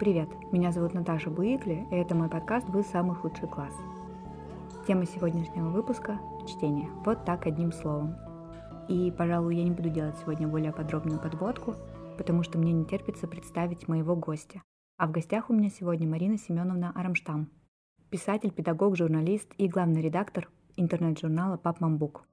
Привет, меня зовут Наташа Буикли, и это мой подкаст «Вы самый худший класс». Тема сегодняшнего выпуска – чтение. Вот так одним словом. И, пожалуй, я не буду делать сегодня более подробную подводку, потому что мне не терпится представить моего гостя. А в гостях у меня сегодня Марина Семеновна Арамштам, писатель, педагог, журналист и главный редактор интернет-журнала «Папмамбук».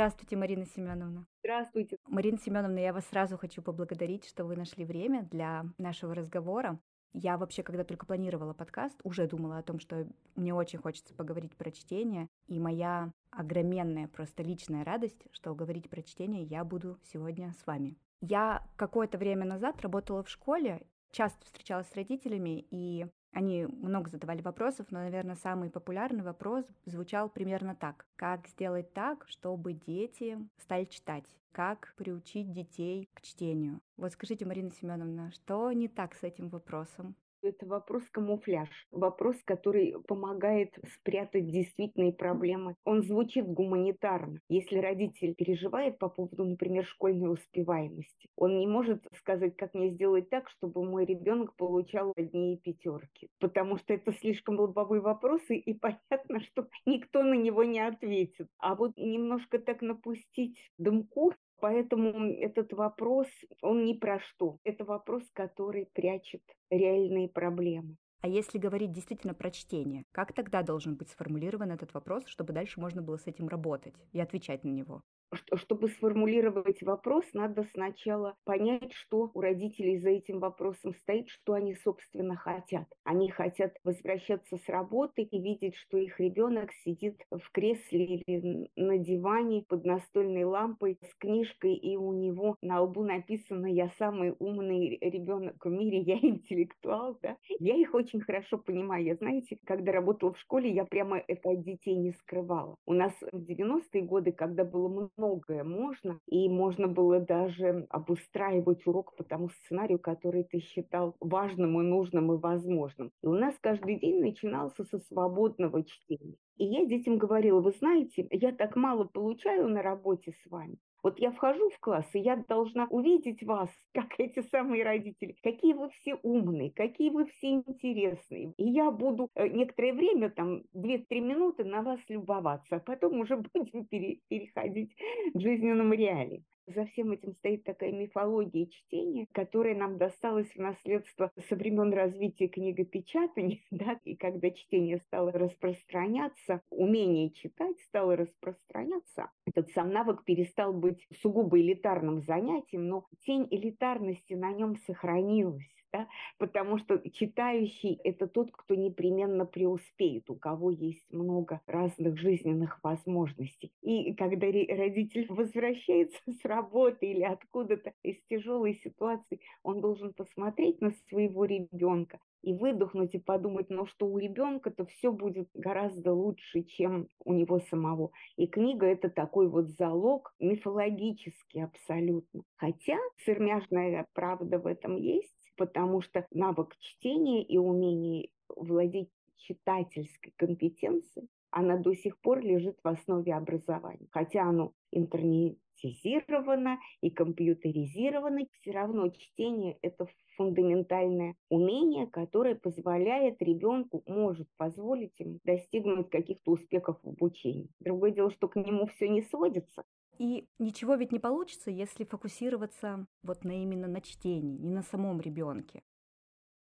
Здравствуйте, Марина Семеновна. Здравствуйте. Марина Семеновна, я вас сразу хочу поблагодарить, что вы нашли время для нашего разговора. Я вообще, когда только планировала подкаст, уже думала о том, что мне очень хочется поговорить про чтение. И моя огроменная просто личная радость, что говорить про чтение я буду сегодня с вами. Я какое-то время назад работала в школе, часто встречалась с родителями, и они много задавали вопросов, но, наверное, самый популярный вопрос звучал примерно так. Как сделать так, чтобы дети стали читать? Как приучить детей к чтению? Вот скажите, Марина Семеновна, что не так с этим вопросом? Это вопрос камуфляж, вопрос, который помогает спрятать действительные проблемы. Он звучит гуманитарно. Если родитель переживает по поводу, например, школьной успеваемости, он не может сказать, как мне сделать так, чтобы мой ребенок получал одни пятерки, потому что это слишком лобовые вопросы, и понятно, что никто на него не ответит. А вот немножко так напустить дымку, Поэтому этот вопрос, он ни про что. Это вопрос, который прячет реальные проблемы. А если говорить действительно про чтение, как тогда должен быть сформулирован этот вопрос, чтобы дальше можно было с этим работать и отвечать на него? Чтобы сформулировать вопрос, надо сначала понять, что у родителей за этим вопросом стоит, что они, собственно, хотят. Они хотят возвращаться с работы и видеть, что их ребенок сидит в кресле или на диване под настольной лампой с книжкой, и у него на лбу написано «Я самый умный ребенок в мире, я интеллектуал». Да? Я их очень хорошо понимаю. Я, знаете, когда работала в школе, я прямо это от детей не скрывала. У нас в 90-е годы, когда было много многое можно, и можно было даже обустраивать урок по тому сценарию, который ты считал важным и нужным и возможным. И у нас каждый день начинался со свободного чтения. И я детям говорила, вы знаете, я так мало получаю на работе с вами, вот я вхожу в класс, и я должна увидеть вас, как эти самые родители, какие вы все умные, какие вы все интересные. И я буду э, некоторое время, там, 2-3 минуты на вас любоваться, а потом уже будем переходить к жизненным реалиям. За всем этим стоит такая мифология чтения, которая нам досталась в наследство со времен развития книгопечатания, да, и когда чтение стало распространяться, умение читать стало распространяться, этот сам навык перестал быть сугубо элитарным занятием, но тень элитарности на нем сохранилась да? потому что читающий – это тот, кто непременно преуспеет, у кого есть много разных жизненных возможностей. И когда родитель возвращается с работы или откуда-то из тяжелой ситуации, он должен посмотреть на своего ребенка и выдохнуть и подумать, ну что у ребенка-то все будет гораздо лучше, чем у него самого. И книга это такой вот залог мифологический абсолютно. Хотя сырмяжная правда в этом есть, потому что навык чтения и умение владеть читательской компетенцией, она до сих пор лежит в основе образования. Хотя оно интернетизировано и компьютеризировано, все равно чтение – это фундаментальное умение, которое позволяет ребенку, может позволить ему достигнуть каких-то успехов в обучении. Другое дело, что к нему все не сводится, и ничего ведь не получится, если фокусироваться вот на именно на чтении, не на самом ребенке.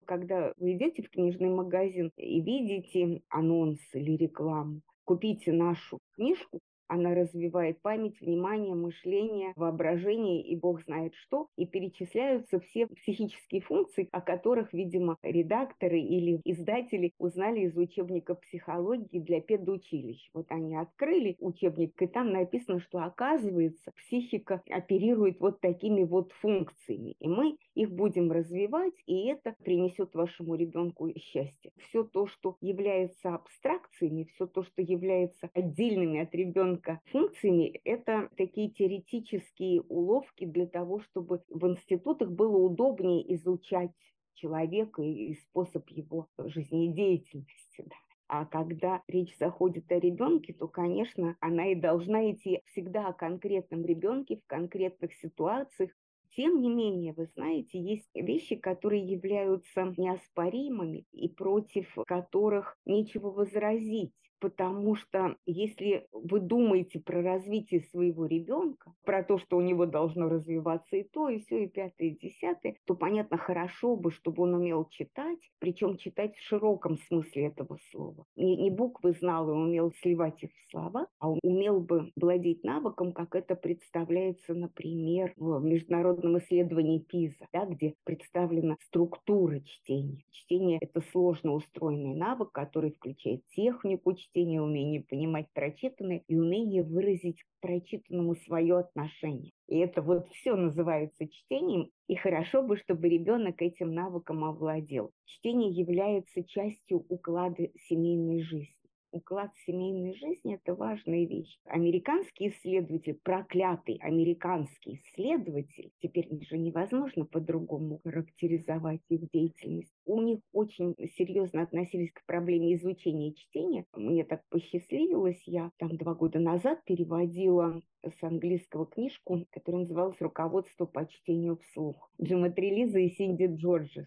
Когда вы идете в книжный магазин и видите анонс или рекламу, купите нашу книжку, она развивает память, внимание, мышление, воображение и бог знает что. И перечисляются все психические функции, о которых, видимо, редакторы или издатели узнали из учебника психологии для педучилищ. Вот они открыли учебник, и там написано, что оказывается психика оперирует вот такими вот функциями. И мы их будем развивать, и это принесет вашему ребенку счастье. Все то, что является абстракциями, все то, что является отдельными от ребенка ребенка функциями – это такие теоретические уловки для того, чтобы в институтах было удобнее изучать человека и способ его жизнедеятельности. Да. А когда речь заходит о ребенке, то, конечно, она и должна идти всегда о конкретном ребенке в конкретных ситуациях. Тем не менее, вы знаете, есть вещи, которые являются неоспоримыми и против которых нечего возразить потому что если вы думаете про развитие своего ребенка, про то, что у него должно развиваться и то, и все, и пятое, и десятое, то, понятно, хорошо бы, чтобы он умел читать, причем читать в широком смысле этого слова. Не, не буквы знал и умел сливать их в слова, а умел бы владеть навыком, как это представляется, например, в международном исследовании ПИЗа, да, где представлена структура чтения. Чтение – это сложно устроенный навык, который включает технику чтения, умение понимать прочитанное и умение выразить к прочитанному свое отношение. И это вот все называется чтением, и хорошо бы, чтобы ребенок этим навыком овладел. Чтение является частью уклада семейной жизни уклад семейной жизни – это важная вещь. Американский исследователь, проклятый американский исследователь, теперь же невозможно по-другому характеризовать их деятельность, у них очень серьезно относились к проблеме изучения чтения. Мне так посчастливилось, я там два года назад переводила с английского книжку, которая называлась «Руководство по чтению вслух» Джима Трелиза и Синди Джорджес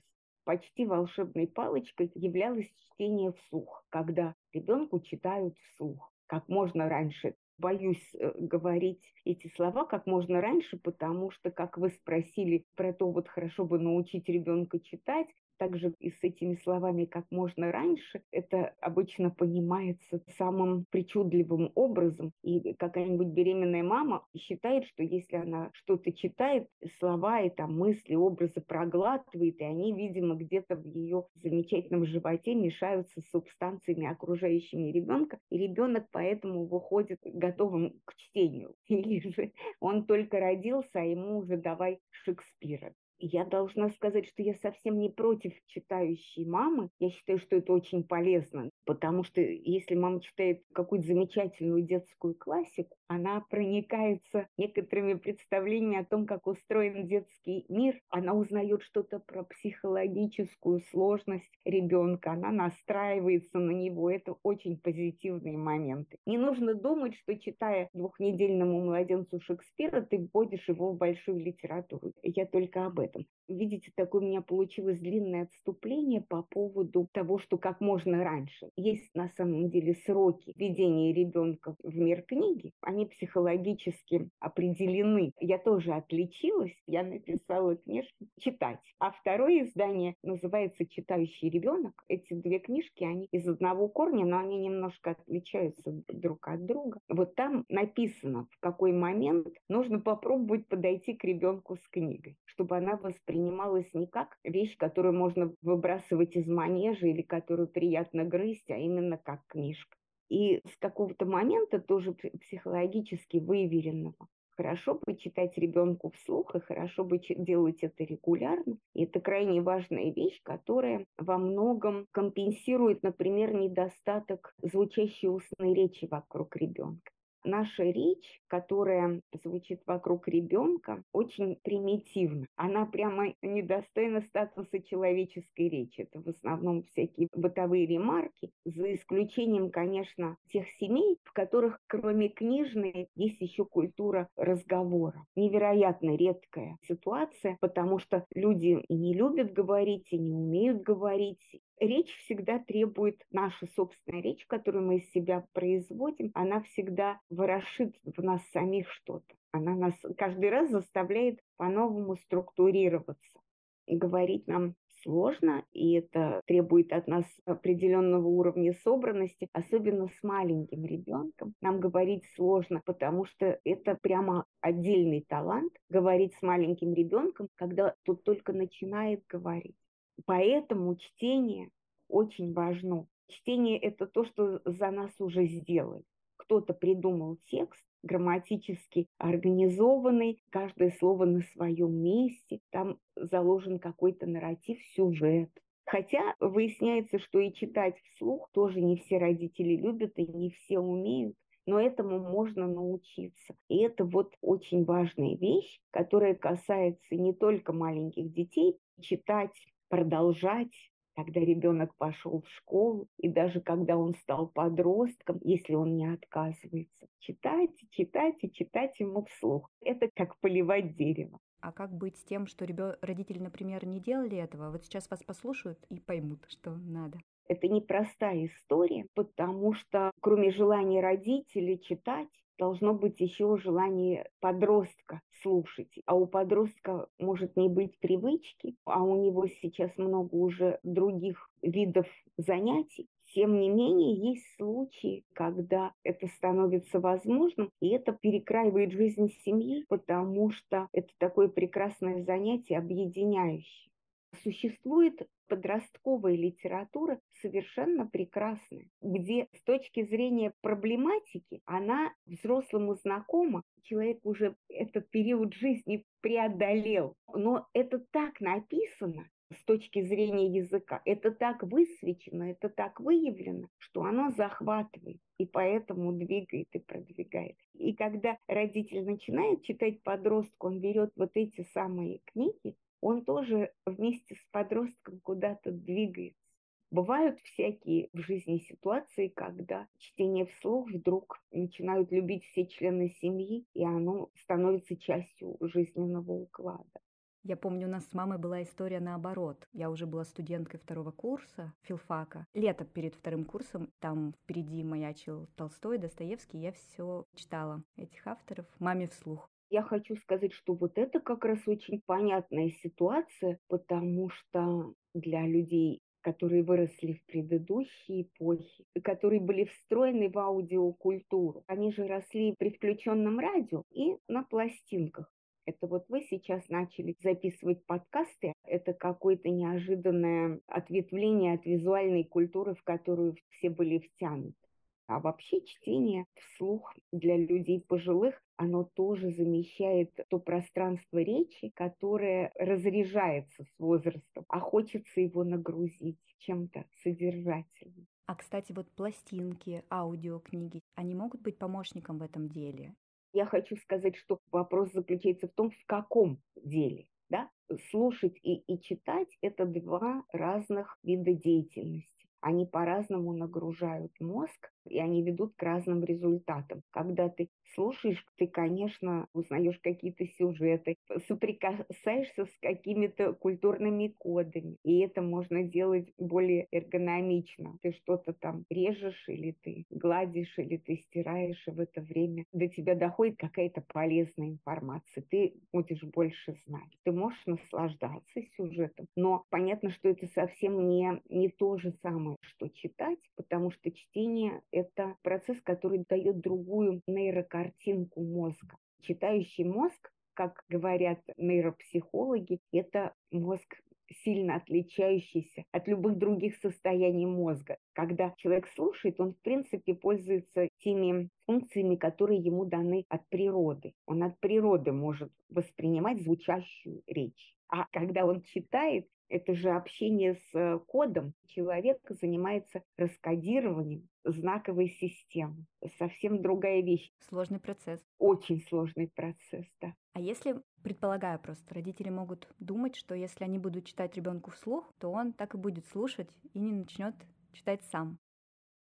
почти волшебной палочкой являлось чтение вслух, когда ребенку читают вслух как можно раньше. Боюсь э, говорить эти слова как можно раньше, потому что, как вы спросили про то, вот хорошо бы научить ребенка читать, также и с этими словами как можно раньше, это обычно понимается самым причудливым образом. И какая-нибудь беременная мама считает, что если она что-то читает, слова и там мысли, образы проглатывает, и они, видимо, где-то в ее замечательном животе мешаются с субстанциями, окружающими ребенка, и ребенок поэтому выходит готовым к чтению. Или же он только родился, а ему уже давай Шекспира. Я должна сказать, что я совсем не против читающей мамы. Я считаю, что это очень полезно, потому что если мама читает какую-то замечательную детскую классику, она проникается некоторыми представлениями о том, как устроен детский мир. Она узнает что-то про психологическую сложность ребенка, она настраивается на него. Это очень позитивные моменты. Не нужно думать, что читая двухнедельному младенцу Шекспира, ты вводишь его в большую литературу. Я только об этом. Видите, такое у меня получилось длинное отступление по поводу того, что как можно раньше. Есть на самом деле сроки введения ребенка в мир книги. Они психологически определены. Я тоже отличилась. Я написала книжку «Читать». А второе издание называется «Читающий ребенок». Эти две книжки, они из одного корня, но они немножко отличаются друг от друга. Вот там написано, в какой момент нужно попробовать подойти к ребенку с книгой, чтобы она воспринималась не как вещь, которую можно выбрасывать из манежа или которую приятно грызть, а именно как книжка. И с какого-то момента тоже психологически выверенного хорошо бы читать ребенку вслух, и хорошо бы делать это регулярно. И это крайне важная вещь, которая во многом компенсирует, например, недостаток звучащей устной речи вокруг ребенка наша речь, которая звучит вокруг ребенка, очень примитивна. Она прямо недостойна статуса человеческой речи. Это в основном всякие бытовые ремарки, за исключением, конечно, тех семей, в которых кроме книжной есть еще культура разговора. Невероятно редкая ситуация, потому что люди и не любят говорить, и не умеют говорить, речь всегда требует, наша собственная речь, которую мы из себя производим, она всегда ворошит в нас самих что-то. Она нас каждый раз заставляет по-новому структурироваться. Говорить нам сложно, и это требует от нас определенного уровня собранности, особенно с маленьким ребенком. Нам говорить сложно, потому что это прямо отдельный талант говорить с маленьким ребенком, когда тут только начинает говорить. Поэтому чтение очень важно. Чтение – это то, что за нас уже сделали. Кто-то придумал текст, грамматически организованный, каждое слово на своем месте, там заложен какой-то нарратив, сюжет. Хотя выясняется, что и читать вслух тоже не все родители любят и не все умеют, но этому можно научиться. И это вот очень важная вещь, которая касается не только маленьких детей, читать продолжать когда ребенок пошел в школу, и даже когда он стал подростком, если он не отказывается. Читайте, читайте, читать ему вслух. Это как поливать дерево. А как быть с тем, что ребё... родители, например, не делали этого? Вот сейчас вас послушают и поймут, что надо. Это непростая история, потому что кроме желания родителей читать, должно быть еще желание подростка слушать. А у подростка может не быть привычки, а у него сейчас много уже других видов занятий. Тем не менее, есть случаи, когда это становится возможным, и это перекраивает жизнь семьи, потому что это такое прекрасное занятие, объединяющее. Существует подростковая литература совершенно прекрасная, где с точки зрения проблематики она взрослому знакома, человек уже этот период жизни преодолел. Но это так написано, с точки зрения языка, это так высвечено, это так выявлено, что оно захватывает и поэтому двигает и продвигает. И когда родитель начинает читать подростку, он берет вот эти самые книги, он тоже вместе с подростком куда-то двигается. Бывают всякие в жизни ситуации, когда чтение вслух вдруг начинают любить все члены семьи, и оно становится частью жизненного уклада. Я помню, у нас с мамой была история наоборот. Я уже была студенткой второго курса филфака. Лето перед вторым курсом, там впереди маячил Толстой, Достоевский, я все читала этих авторов маме вслух. Я хочу сказать, что вот это как раз очень понятная ситуация, потому что для людей которые выросли в предыдущей эпохе, которые были встроены в аудиокультуру. Они же росли при включенном радио и на пластинках. Это вот вы сейчас начали записывать подкасты. Это какое-то неожиданное ответвление от визуальной культуры, в которую все были втянуты. А вообще чтение вслух для людей пожилых, оно тоже замещает то пространство речи, которое разряжается с возрастом, а хочется его нагрузить чем-то содержательным. А, кстати, вот пластинки, аудиокниги, они могут быть помощником в этом деле? Я хочу сказать, что вопрос заключается в том, в каком деле. Да? Слушать и, и читать – это два разных вида деятельности они по-разному нагружают мозг, и они ведут к разным результатам. Когда ты слушаешь, ты, конечно, узнаешь какие-то сюжеты, соприкасаешься с какими-то культурными кодами, и это можно делать более эргономично. Ты что-то там режешь, или ты гладишь, или ты стираешь, и в это время до тебя доходит какая-то полезная информация. Ты будешь больше знать. Ты можешь наслаждаться сюжетом, но понятно, что это совсем не, не то же самое, что читать, потому что чтение – это процесс, который дает другую нейрокартинку мозга. Читающий мозг, как говорят нейропсихологи, это мозг сильно отличающийся от любых других состояний мозга. Когда человек слушает, он, в принципе, пользуется теми функциями, которые ему даны от природы. Он от природы может воспринимать звучащую речь. А когда он читает, это же общение с э, кодом. Человек занимается раскодированием знаковой системы. Совсем другая вещь. Сложный процесс. Очень сложный процесс, да. А если, предполагаю просто, родители могут думать, что если они будут читать ребенку вслух, то он так и будет слушать и не начнет читать сам.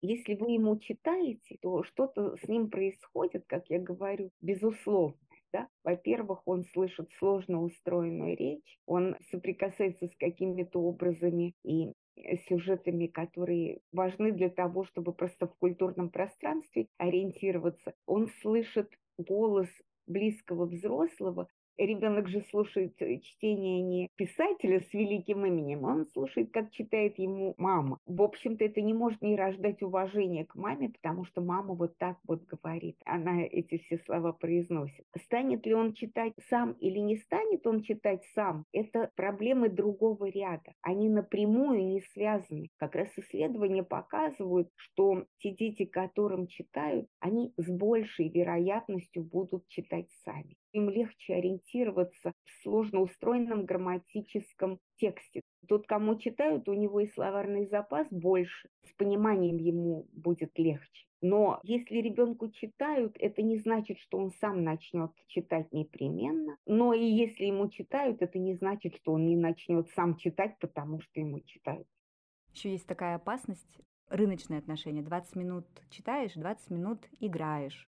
Если вы ему читаете, то что-то с ним происходит, как я говорю, безусловно. Да? Во-первых, он слышит сложно устроенную речь, он соприкасается с какими-то образами и э, сюжетами, которые важны для того, чтобы просто в культурном пространстве ориентироваться. Он слышит голос близкого взрослого, ребенок же слушает э, чтение не писателя с великим именем, он слушает, как читает ему мама. В общем-то, это не может не рождать уважения к маме, потому что мама вот так вот говорит. Она эти все слова произносит. Станет ли он читать сам или не станет он читать сам, это проблемы другого ряда. Они напрямую не связаны. Как раз исследования показывают, что те дети, которым читают, они с большей вероятностью будут читать сами им легче ориентироваться в сложно устроенном грамматическом тексте. Тот, кому читают, у него и словарный запас больше, с пониманием ему будет легче. Но если ребенку читают, это не значит, что он сам начнет читать непременно. Но и если ему читают, это не значит, что он не начнет сам читать, потому что ему читают. Еще есть такая опасность, рыночные отношения. 20 минут читаешь, 20 минут играешь.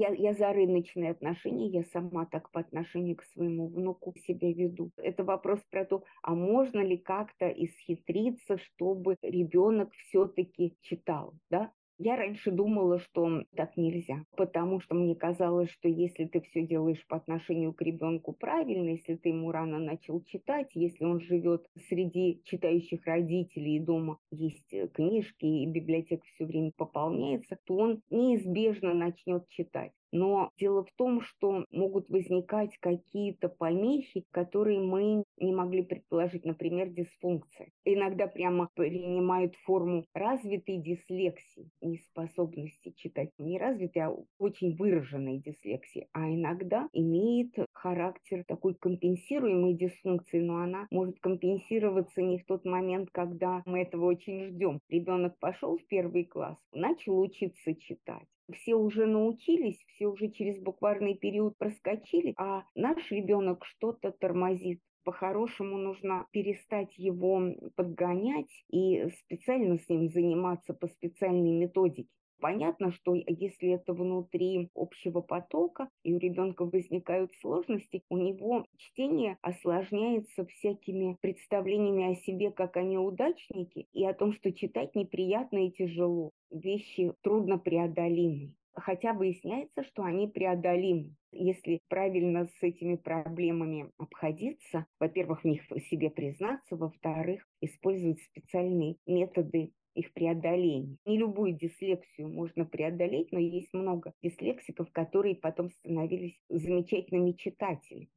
Я, я за рыночные отношения, я сама так по отношению к своему внуку себя веду. Это вопрос про то, а можно ли как-то исхитриться, чтобы ребенок все-таки читал, да? Я раньше думала, что так нельзя, потому что мне казалось, что если ты все делаешь по отношению к ребенку правильно, если ты ему рано начал читать, если он живет среди читающих родителей и дома есть э, книжки и библиотека все время пополняется, то он неизбежно начнет читать. Но дело в том, что могут возникать какие-то помехи, которые мы не могли предположить, например, дисфункция. Иногда прямо принимают форму развитой дислексии, неспособности читать. Не развитой, а очень выраженной дислексии. А иногда имеет характер такой компенсируемой дисфункции, но она может компенсироваться не в тот момент, когда мы этого очень ждем. Ребенок пошел в первый класс, начал учиться читать все уже научились, все уже через букварный период проскочили, а наш ребенок что-то тормозит. По-хорошему нужно перестать его подгонять и специально с ним заниматься по специальной методике. Понятно, что если это внутри общего потока, и у ребенка возникают сложности, у него чтение осложняется всякими представлениями о себе, как о неудачнике, и о том, что читать неприятно и тяжело. Вещи трудно преодолимы хотя выясняется, что они преодолимы. Если правильно с этими проблемами обходиться, во-первых, в них себе признаться, во-вторых, использовать специальные методы их преодоления. Не любую дислексию можно преодолеть, но есть много дислексиков, которые потом становились замечательными читателями.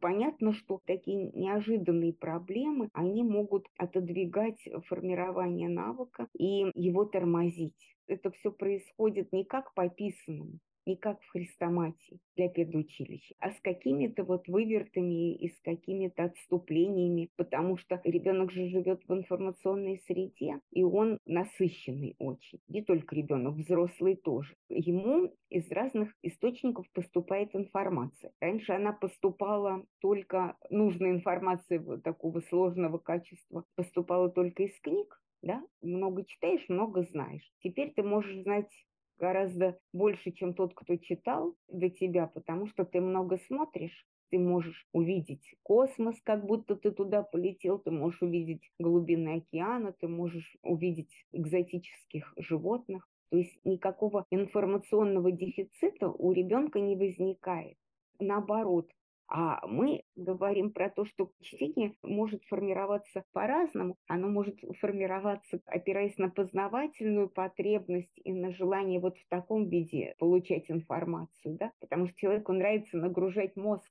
Понятно, что такие неожиданные проблемы, они могут отодвигать формирование навыка и его тормозить. Это все происходит не как по писанному, не как в хрестоматии для педучилища, а с какими-то вот вывертами и с какими-то отступлениями, потому что ребенок же живет в информационной среде, и он насыщенный очень. Не только ребенок, взрослый тоже. Ему из разных источников поступает информация. Раньше она поступала только, нужная информация вот такого сложного качества поступала только из книг, да, много читаешь, много знаешь. Теперь ты можешь знать гораздо больше, чем тот, кто читал до тебя, потому что ты много смотришь, ты можешь увидеть космос, как будто ты туда полетел, ты можешь увидеть глубины океана, ты можешь увидеть экзотических животных. То есть никакого информационного дефицита у ребенка не возникает. Наоборот, а мы говорим про то, что чтение может формироваться по-разному. Оно может формироваться, опираясь на познавательную потребность и на желание вот в таком виде получать информацию, да? потому что человеку нравится нагружать мозг.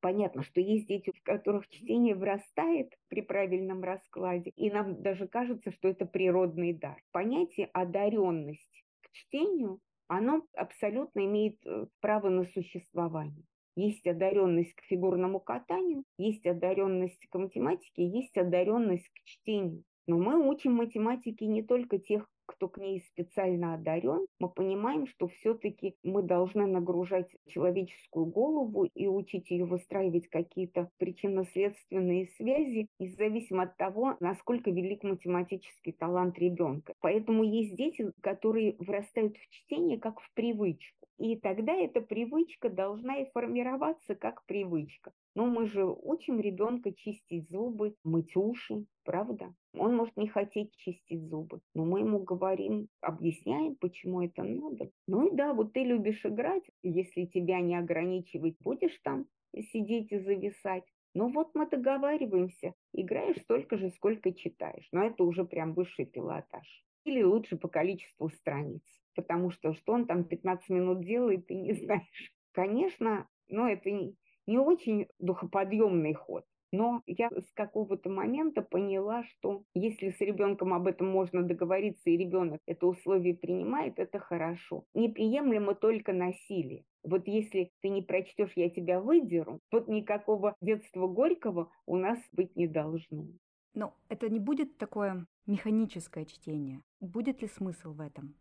Понятно, что есть дети, в которых чтение вырастает при правильном раскладе, и нам даже кажется, что это природный дар. Понятие одаренность к чтению, оно абсолютно имеет э, право на существование. Есть одаренность к фигурному катанию, есть одаренность к математике, есть одаренность к чтению. Но мы учим математике не только тех, кто к ней специально одарен, мы понимаем, что все-таки мы должны нагружать человеческую голову и учить ее выстраивать какие-то причинно-следственные связи, независимо от того, насколько велик математический талант ребенка. Поэтому есть дети, которые вырастают в чтение как в привычку. И тогда эта привычка должна и формироваться как привычка. Но мы же учим ребенка чистить зубы, мыть уши, правда? Он может не хотеть чистить зубы, но мы ему говорим, объясняем, почему это надо. Ну и да, вот ты любишь играть, если тебя не ограничивать, будешь там сидеть и зависать. Ну вот мы договариваемся, играешь столько же, сколько читаешь. Но это уже прям высший пилотаж. Или лучше по количеству страниц, потому что что он там 15 минут делает, ты не знаешь. Конечно, но это не, очень духоподъемный ход. Но я с какого-то момента поняла, что если с ребенком об этом можно договориться, и ребенок это условие принимает, это хорошо. Неприемлемо только насилие. Вот если ты не прочтешь, я тебя выдеру, вот никакого детства Горького у нас быть не должно. Но это не будет такое механическое чтение. Будет ли смысл в этом?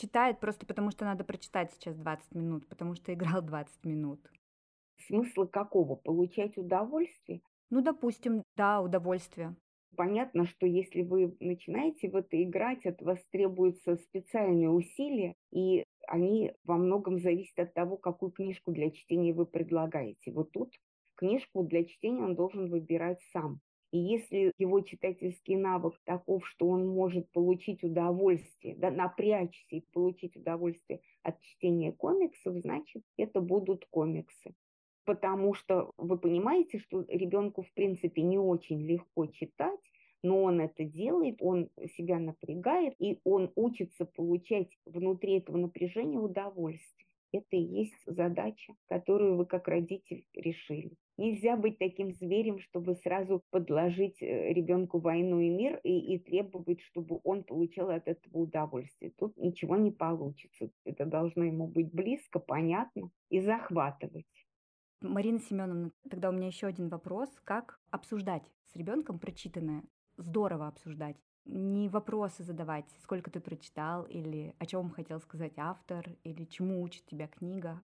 Читает просто потому, что надо прочитать сейчас 20 минут, потому что играл 20 минут. Смысла какого? Получать удовольствие? Ну, допустим, да, удовольствие. Понятно, что если вы начинаете в это играть, от вас требуются специальные усилия, и они во многом зависят от того, какую книжку для чтения вы предлагаете. Вот тут книжку для чтения он должен выбирать сам. И если его читательский навык таков, что он может получить удовольствие, да, напрячься и получить удовольствие от чтения комиксов, значит, это будут комиксы. Потому что вы понимаете, что ребенку, в принципе, не очень легко читать, но он это делает, он себя напрягает, и он учится получать внутри этого напряжения удовольствие. Это и есть задача, которую вы как родитель решили. Нельзя быть таким зверем, чтобы сразу подложить э, ребенку войну и мир и, и требовать, чтобы он получал от этого удовольствие. Тут ничего не получится. Это должно ему быть близко, понятно и захватывать. Марина Семеновна, тогда у меня еще один вопрос. Как обсуждать с ребенком прочитанное? Здорово обсуждать. Не вопросы задавать, сколько ты прочитал, или о чем хотел сказать автор, или чему учит тебя книга,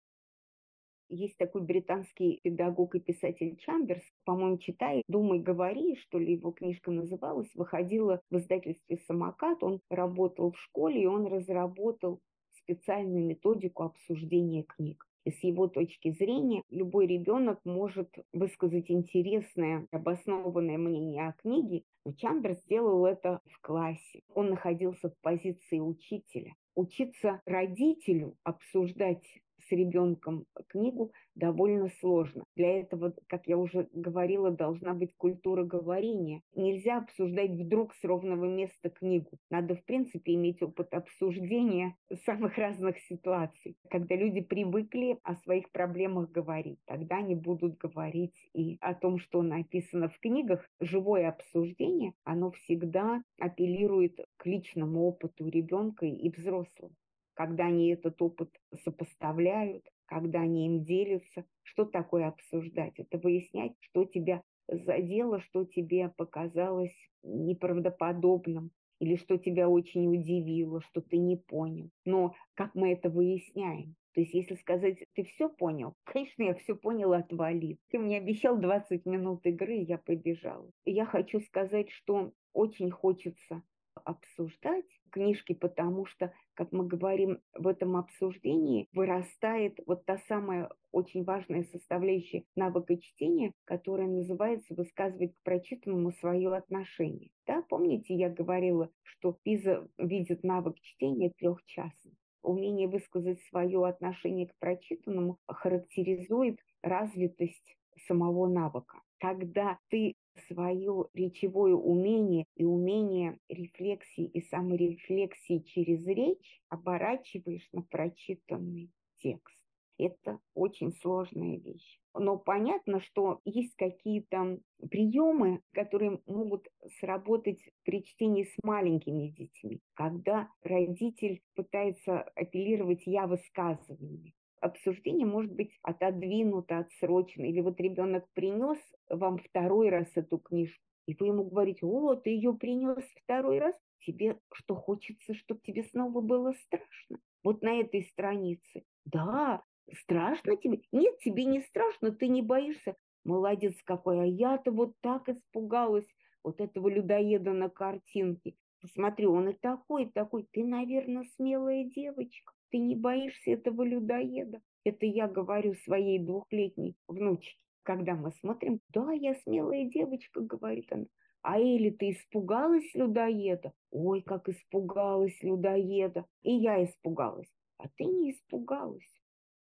есть такой британский педагог и писатель Чамберс, по-моему, читай, думай, говори, что ли его книжка называлась, выходила в издательстве «Самокат», он работал в школе, и он разработал специальную методику обсуждения книг. С его точки зрения любой ребенок может высказать интересное, обоснованное мнение о книге, но Чамберс сделал это в классе. Он находился в позиции учителя. Учиться родителю обсуждать с ребенком книгу довольно сложно. Для этого, как я уже говорила, должна быть культура говорения. Нельзя обсуждать вдруг с ровного места книгу. Надо, в принципе, иметь опыт обсуждения самых разных ситуаций. Когда люди привыкли о своих проблемах говорить, тогда они будут говорить и о том, что написано в книгах. Живое обсуждение, оно всегда апеллирует к личному опыту ребенка и взрослого когда они этот опыт сопоставляют, когда они им делятся. Что такое обсуждать? Это выяснять, что тебя задело, что тебе показалось неправдоподобным, или что тебя очень удивило, что ты не понял. Но как мы это выясняем? То есть, если сказать, ты все понял, конечно, я все понял, отвали. Ты мне обещал 20 минут игры, я побежала. Я хочу сказать, что очень хочется обсуждать книжки, потому что, как мы говорим, в этом обсуждении вырастает вот та самая очень важная составляющая навыка чтения, которая называется высказывать к прочитанному свое отношение. Да, помните, я говорила, что Пиза видит навык чтения трехчастный. Умение высказать свое отношение к прочитанному характеризует развитость самого навыка. Когда ты свое речевое умение и умение рефлексии и саморефлексии через речь оборачиваешь на прочитанный текст. Это очень сложная вещь. Но понятно, что есть какие-то приемы, которые могут сработать при чтении с маленькими детьми, когда родитель пытается апеллировать я высказываниями обсуждение может быть отодвинуто, отсрочено. Или вот ребенок принес вам второй раз эту книжку, и вы ему говорите, о, ты ее принес второй раз, тебе что хочется, чтобы тебе снова было страшно. Вот на этой странице. Да, страшно тебе? Нет, тебе не страшно, ты не боишься. Молодец какой, а я-то вот так испугалась вот этого людоеда на картинке. Посмотри, он и такой, и такой. Ты, наверное, смелая девочка. Ты не боишься этого людоеда? Это я говорю своей двухлетней внучке. Когда мы смотрим, да, я смелая девочка, говорит она. А Эли, ты испугалась людоеда? Ой, как испугалась людоеда. И я испугалась. А ты не испугалась.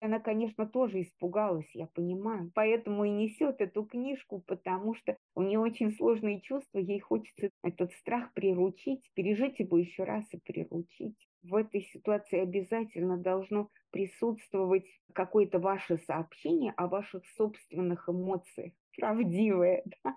Она, конечно, тоже испугалась, я понимаю. Поэтому и несет эту книжку, потому что у нее очень сложные чувства, ей хочется этот страх приручить, пережить его еще раз и приручить. В этой ситуации обязательно должно присутствовать какое-то ваше сообщение о ваших собственных эмоциях, правдивое, да?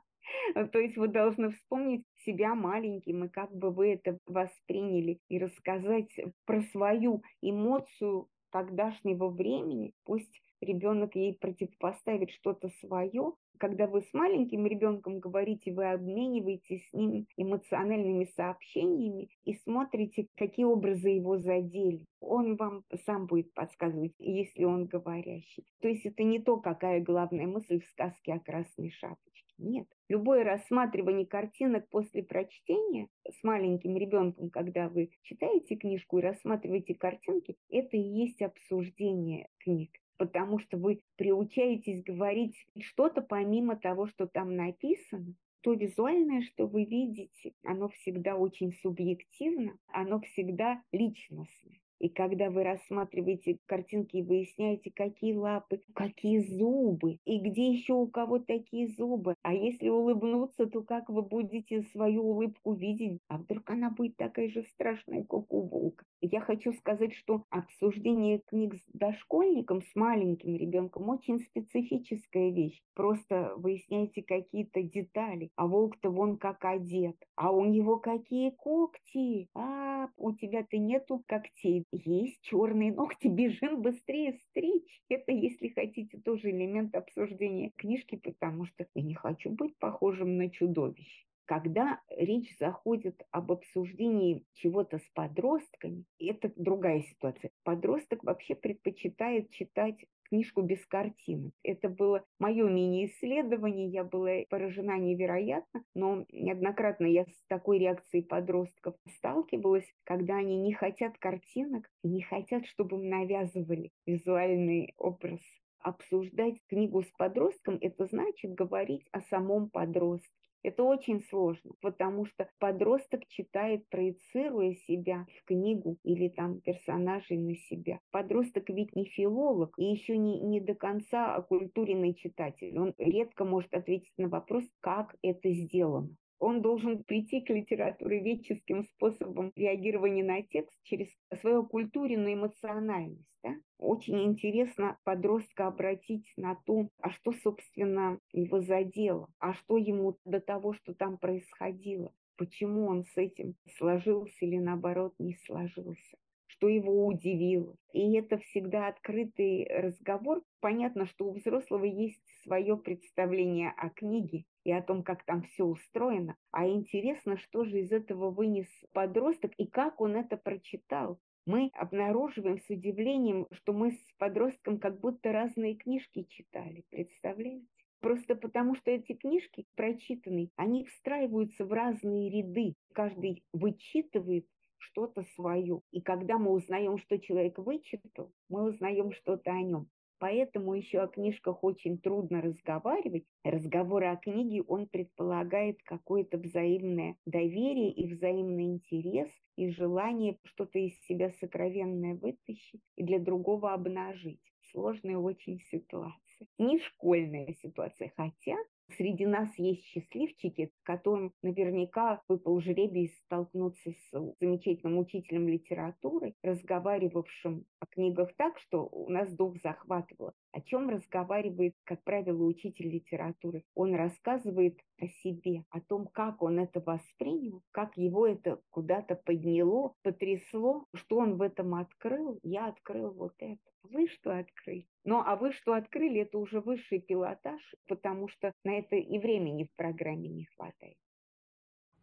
То есть вы должны вспомнить себя маленьким, и как бы вы это восприняли, и рассказать про свою эмоцию тогдашнего времени, пусть ребенок ей противопоставит что-то свое. Когда вы с маленьким ребенком говорите, вы обмениваетесь с ним эмоциональными сообщениями и смотрите, какие образы его задели. Он вам сам будет подсказывать, если он говорящий. То есть это не то, какая главная мысль в сказке о красной шапочке. Нет. Любое рассматривание картинок после прочтения с маленьким ребенком, когда вы читаете книжку и рассматриваете картинки, это и есть обсуждение книг потому что вы приучаетесь говорить что-то помимо того, что там написано, то визуальное, что вы видите, оно всегда очень субъективно, оно всегда личностное. И когда вы рассматриваете картинки и выясняете, какие лапы, какие зубы, и где еще у кого такие зубы, а если улыбнуться, то как вы будете свою улыбку видеть? А вдруг она будет такая же страшная, как у волка? Я хочу сказать, что обсуждение книг с дошкольником, с маленьким ребенком, очень специфическая вещь. Просто выясняете какие-то детали. А волк-то вон как одет. А у него какие когти. А у тебя-то нету когтей есть черные ногти, бежим быстрее стричь. Это, если хотите, тоже элемент обсуждения книжки, потому что я не хочу быть похожим на чудовище. Когда речь заходит об обсуждении чего-то с подростками, это другая ситуация. Подросток вообще предпочитает читать книжку без картинок. Это было мое мини-исследование, я была поражена невероятно, но неоднократно я с такой реакцией подростков сталкивалась, когда они не хотят картинок и не хотят, чтобы им навязывали визуальный образ обсуждать книгу с подростком, это значит говорить о самом подростке. Это очень сложно, потому что подросток читает, проецируя себя в книгу или там персонажей на себя. Подросток ведь не филолог и еще не, не до конца окультуренный читатель. Он редко может ответить на вопрос, как это сделано он должен прийти к литературоведческим способам реагирования на текст через свою культурную эмоциональность. Да? Очень интересно подростка обратить на то, а что, собственно, его задело, а что ему до того, что там происходило, почему он с этим сложился или наоборот не сложился что его удивило. И это всегда открытый разговор. Понятно, что у взрослого есть свое представление о книге и о том, как там все устроено. А интересно, что же из этого вынес подросток и как он это прочитал. Мы обнаруживаем с удивлением, что мы с подростком как будто разные книжки читали. Представляете? Просто потому, что эти книжки прочитанные, они встраиваются в разные ряды. Каждый вычитывает что-то свое. И когда мы узнаем, что человек вычитал, мы узнаем что-то о нем. Поэтому еще о книжках очень трудно разговаривать. Разговор о книге, он предполагает какое-то взаимное доверие и взаимный интерес, и желание что-то из себя сокровенное вытащить и для другого обнажить. Сложная очень ситуация. Не школьная ситуация, хотя Среди нас есть счастливчики, которым наверняка выпал жребий столкнуться с замечательным учителем литературы, разговаривавшим о книгах так, что у нас дух захватывало. О чем разговаривает, как правило, учитель литературы? Он рассказывает о себе, о том, как он это воспринял, как его это куда-то подняло, потрясло, что он в этом открыл. Я открыл вот это. Вы что открыли? Ну, а вы что открыли, это уже высший пилотаж, потому что на это и времени в программе не хватает.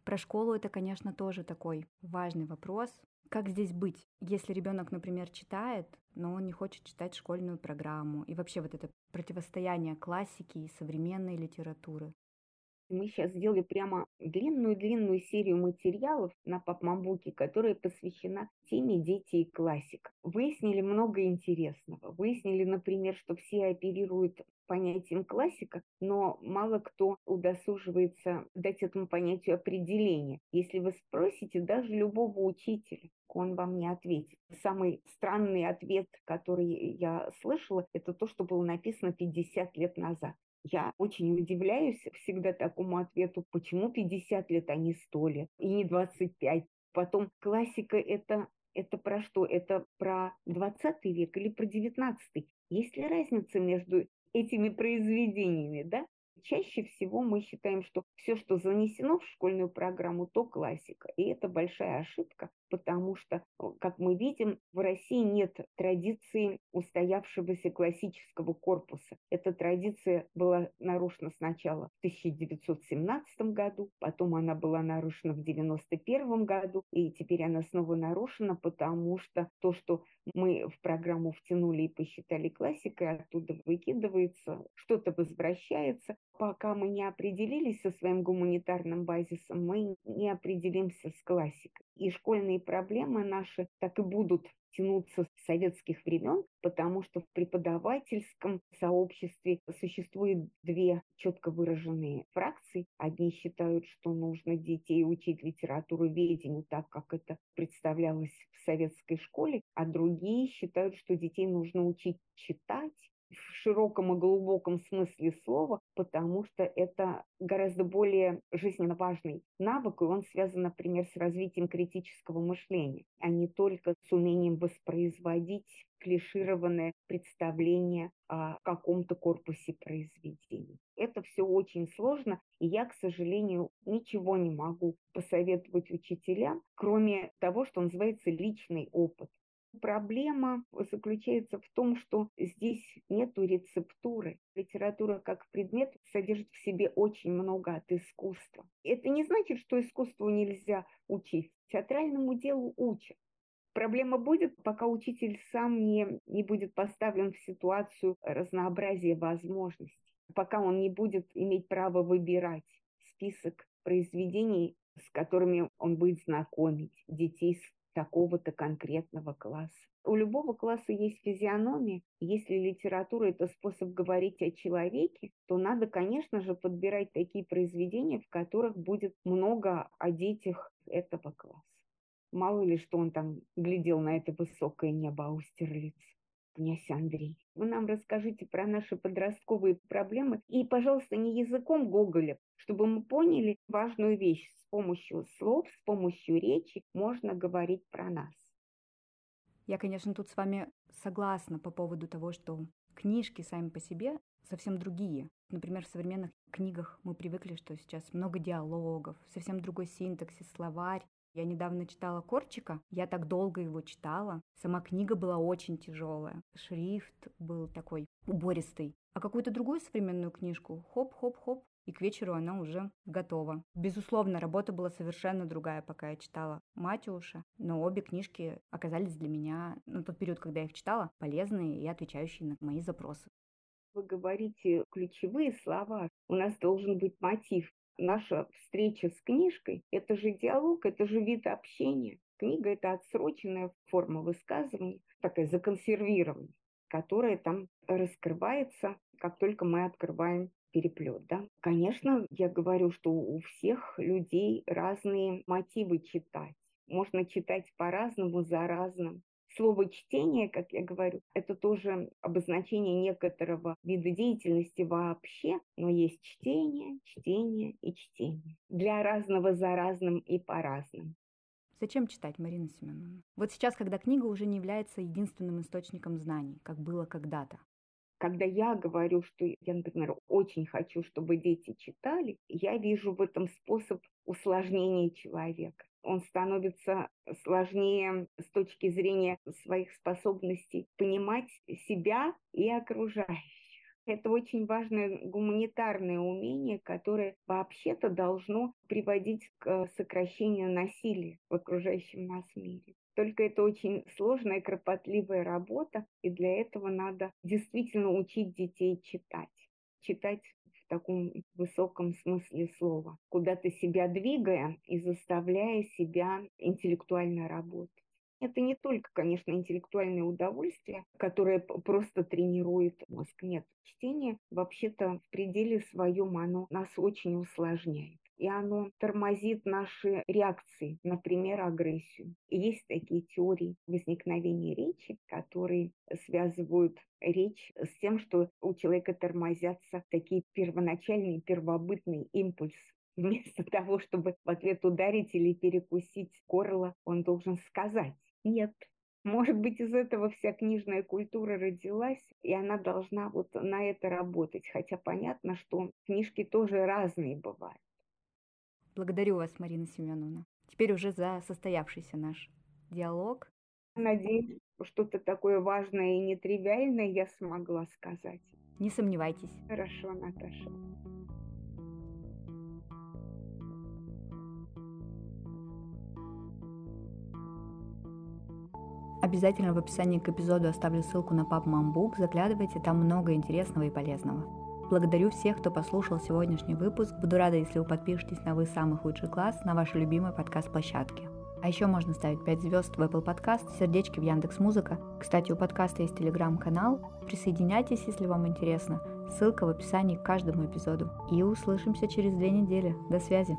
Про школу это, конечно, тоже такой важный вопрос. Как здесь быть, если ребенок, например, читает, но он не хочет читать школьную программу, и вообще вот это противостояние классики и современной литературы? Мы сейчас сделали прямо длинную-длинную серию материалов на Папмамбуке, которая посвящена теме «Дети и классик». Выяснили много интересного. Выяснили, например, что все оперируют понятием классика, но мало кто удосуживается дать этому понятию определение. Если вы спросите даже любого учителя, он вам не ответит. Самый странный ответ, который я слышала, это то, что было написано 50 лет назад. Я очень удивляюсь всегда такому ответу, почему 50 лет, а не 100 лет, и не 25. Потом классика это, это про что? Это про 20 век или про 19? Есть ли разница между этими произведениями, да? Чаще всего мы считаем, что все, что занесено в школьную программу, то классика. И это большая ошибка, потому что, как мы видим, в России нет традиции устоявшегося классического корпуса. Эта традиция была нарушена сначала в 1917 году, потом она была нарушена в 1991 году, и теперь она снова нарушена, потому что то, что мы в программу втянули и посчитали классикой, оттуда выкидывается, что-то возвращается, пока мы не определились со своим гуманитарным базисом, мы не определимся с классикой. И школьные проблемы наши так и будут тянуться с советских времен, потому что в преподавательском сообществе существует две четко выраженные фракции. Одни считают, что нужно детей учить литературу ведению так, как это представлялось в советской школе, а другие считают, что детей нужно учить читать в широком и глубоком смысле слова, потому что это гораздо более жизненно важный навык, и он связан, например, с развитием критического мышления, а не только с умением воспроизводить клишированное представление о каком-то корпусе произведений. Это все очень сложно, и я, к сожалению, ничего не могу посоветовать учителям, кроме того, что называется личный опыт. Проблема заключается в том, что здесь нет рецептуры. Литература как предмет содержит в себе очень много от искусства. Это не значит, что искусству нельзя учить. Театральному делу учат. Проблема будет, пока учитель сам не, не будет поставлен в ситуацию разнообразия возможностей, пока он не будет иметь право выбирать список произведений, с которыми он будет знакомить детей такого-то конкретного класса. У любого класса есть физиономия. Если литература – это способ говорить о человеке, то надо, конечно же, подбирать такие произведения, в которых будет много о детях этого класса. Мало ли, что он там глядел на это высокое небо Аустерлиц князь Андрей. Вы нам расскажите про наши подростковые проблемы и, пожалуйста, не языком Гоголя, чтобы мы поняли важную вещь. С помощью слов, с помощью речи можно говорить про нас. Я, конечно, тут с вами согласна по поводу того, что книжки сами по себе совсем другие. Например, в современных книгах мы привыкли, что сейчас много диалогов, совсем другой синтаксис, словарь, я недавно читала Корчика, я так долго его читала. Сама книга была очень тяжелая. Шрифт был такой убористый. А какую-то другую современную книжку хоп-хоп-хоп, и к вечеру она уже готова. Безусловно, работа была совершенно другая, пока я читала Матюша, но обе книжки оказались для меня на тот период, когда я их читала, полезные и отвечающие на мои запросы. Вы говорите ключевые слова. У нас должен быть мотив наша встреча с книжкой – это же диалог, это же вид общения. Книга – это отсроченная форма высказывания, такая законсервированная, которая там раскрывается, как только мы открываем переплет. Да? Конечно, я говорю, что у всех людей разные мотивы читать. Можно читать по-разному, за разным. Слово чтение, как я говорю, это тоже обозначение некоторого вида деятельности вообще, но есть чтение, чтение и чтение. Для разного за разным и по-разному. Зачем читать, Марина Семеновна? Вот сейчас, когда книга уже не является единственным источником знаний, как было когда-то. Когда я говорю, что я, например, очень хочу, чтобы дети читали, я вижу в этом способ усложнения человека он становится сложнее с точки зрения своих способностей понимать себя и окружающих. Это очень важное гуманитарное умение, которое вообще-то должно приводить к сокращению насилия в окружающем нас мире. Только это очень сложная, кропотливая работа, и для этого надо действительно учить детей читать. Читать таком высоком смысле слова, куда-то себя двигая и заставляя себя интеллектуально работать. Это не только, конечно, интеллектуальное удовольствие, которое просто тренирует мозг. Нет, чтение вообще-то в пределе своем оно нас очень усложняет и оно тормозит наши реакции, например, агрессию. Есть такие теории возникновения речи, которые связывают речь с тем, что у человека тормозятся такие первоначальные, первобытные импульсы. Вместо того, чтобы в ответ ударить или перекусить горло, он должен сказать «нет». Может быть, из этого вся книжная культура родилась, и она должна вот на это работать. Хотя понятно, что книжки тоже разные бывают. Благодарю вас, Марина Семеновна. Теперь уже за состоявшийся наш диалог. Надеюсь, что-то такое важное и нетривиальное я смогла сказать. Не сомневайтесь. Хорошо, Наташа. Обязательно в описании к эпизоду оставлю ссылку на Мамбук. Заглядывайте, там много интересного и полезного. Благодарю всех, кто послушал сегодняшний выпуск. Буду рада, если вы подпишетесь на «Вы самых лучший класс» на вашей любимой подкаст-площадке. А еще можно ставить 5 звезд в Apple Podcast, сердечки в Яндекс Музыка. Кстати, у подкаста есть телеграм-канал. Присоединяйтесь, если вам интересно. Ссылка в описании к каждому эпизоду. И услышимся через две недели. До связи.